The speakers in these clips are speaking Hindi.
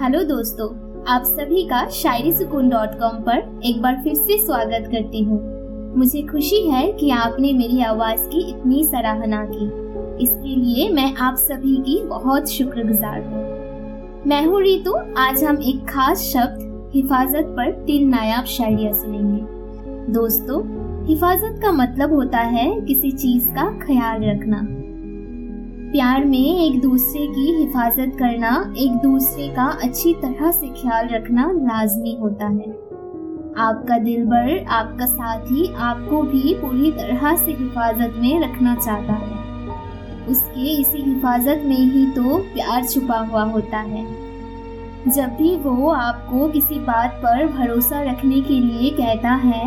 हेलो दोस्तों, आप सभी का शायरी सुकून डॉट कॉम पर एक बार फिर से स्वागत करती हूँ। मुझे खुशी है कि आपने मेरी आवाज़ की इतनी सराहना की। इसके लिए मैं आप सभी की बहुत शुक्रगुजार हूँ। मैं हूँ रितु, आज हम एक खास शब्द, हिफाजत पर तीन नायाब शायरिया सुनेंगे। दोस्तों, हिफाजत का मतलब होता है किसी चीज़ का ख्याल रखना। प्यार में एक दूसरे की हिफाजत करना, एक दूसरे का अच्छी तरह से ख्याल रखना लाजमी होता है। आपका दिल भर आपका साथी आपको भी पूरी तरह से हिफाजत में रखना चाहता है। उसके इसी हिफाजत में ही तो प्यार छुपा हुआ होता है। जब भी वो आपको किसी बात पर भरोसा रखने के लिए कहता है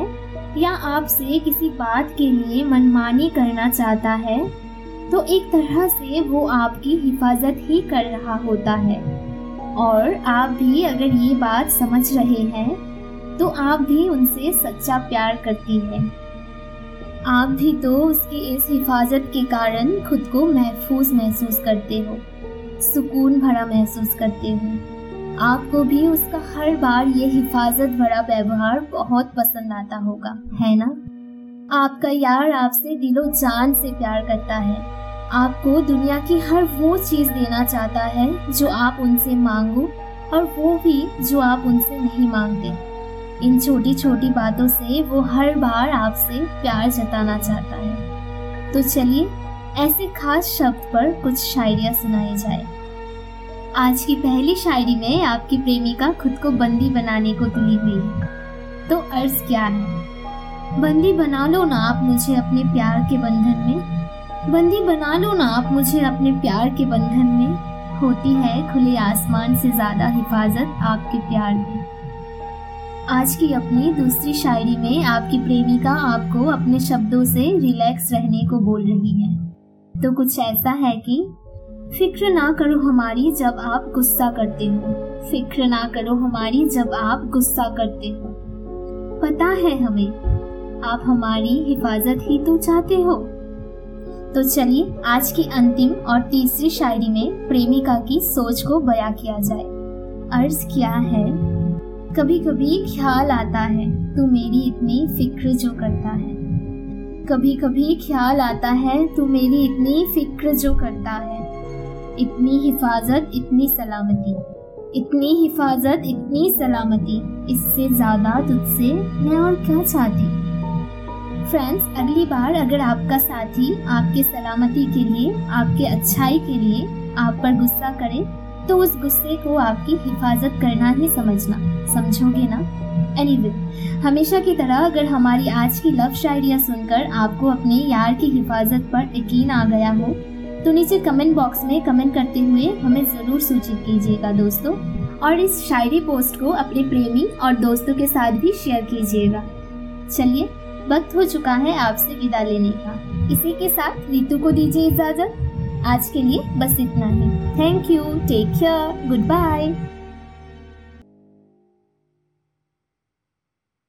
या आपसे किसी बात के लिए मनमानी करना चाहता है तो एक तरह से वो आपकी हिफाजत ही कर रहा होता है। और आप भी अगर ये बात समझ रहे हैं तो आप भी उनसे सच्चा प्यार करती हैं। आप भी तो उसकी इस हिफाजत के कारण खुद को महफूज महसूस करते हो, सुकून भरा महसूस करते हो। आपको भी उसका हर बार ये हिफाजत भरा व्यवहार बहुत पसंद आता होगा, है ना? आपका यार आपसे दिलो जान से प्यार करता है। आपको दुनिया की हर वो चीज़ देना चाहता है जो आप उनसे मांगो और वो भी जो आप उनसे नहीं मांगते। इन छोटी छोटी बातों से वो हर बार आपसे प्यार जताना चाहता है। तो चलिए, ऐसे खास शब्द पर कुछ शायरिया सुनाई जाए। आज की पहली शायरी में आपकी प्रेमिका खुद को बंदी बनाने को तुली हुई है तो अर्ज़ क्या है? बंदी बना लो ना आप मुझे अपने प्यार के बंधन में। बंदी बना लो ना, आप मुझे अपने प्यार के बंधन में होती है, खुले आसमान से ज़्यादा हिफाजत आपके प्यार में। आज की अपनी दूसरी शायरी में आपकी प्रेमिका आपको अपने शब्दों से रिलैक्स रहने को बोल रही है। तो कुछ ऐसा है कि, फ़िक्र ना करो हमारी जब आप गुस्सा करते हो। फ़िक्र ना करो हमारी जब आप गुस्सा करते हो। पता है हमें, आप हमारी हिफाजत ही तो चाहते हो। तो चलिए आज की अंतिम और तीसरी शायरी में प्रेमिका की सोच को बयां किया जाए। अर्ज़ क्या है कभी कभी ख्याल आता है, तू मेरी इतनी फ़िक्र जो करता है। कभी कभी ख्याल आता है, तू मेरी इतनी फ़िक्र जो करता है। इतनी हिफाजत, इतनी सलामती। इतनी हिफाजत, इतनी सलामती, इससे ज़्यादा तुझसे मैं और क्या चाहती? फ्रेंड्स अगली बार अगर आपका साथी आपके सलामती के लिए आपके अच्छाई के लिए आप पर गुस्सा करे तो उस गुस्से को आपकी हिफाजत करना ही समझना। समझोगे ना? एनीवे anyway, हमेशा की तरह अगर हमारी आज की लव शायरियाँ सुनकर आपको अपने यार की हिफाजत पर यकीन आ गया हो तो नीचे कमेंट बॉक्स में कमेंट करते हुए हमें ज़रूर सूचित कीजिएगा दोस्तों और इस शायरी पोस्ट को अपने प्रेमी और दोस्तों के साथ भी शेयर कीजिएगा। चलिए वक्त हो चुका है आपसे विदा लेने का। इसी के साथ रितु को दीजिए इजाज़त। आज के लिए बस इतना ही। Thank you take care good bye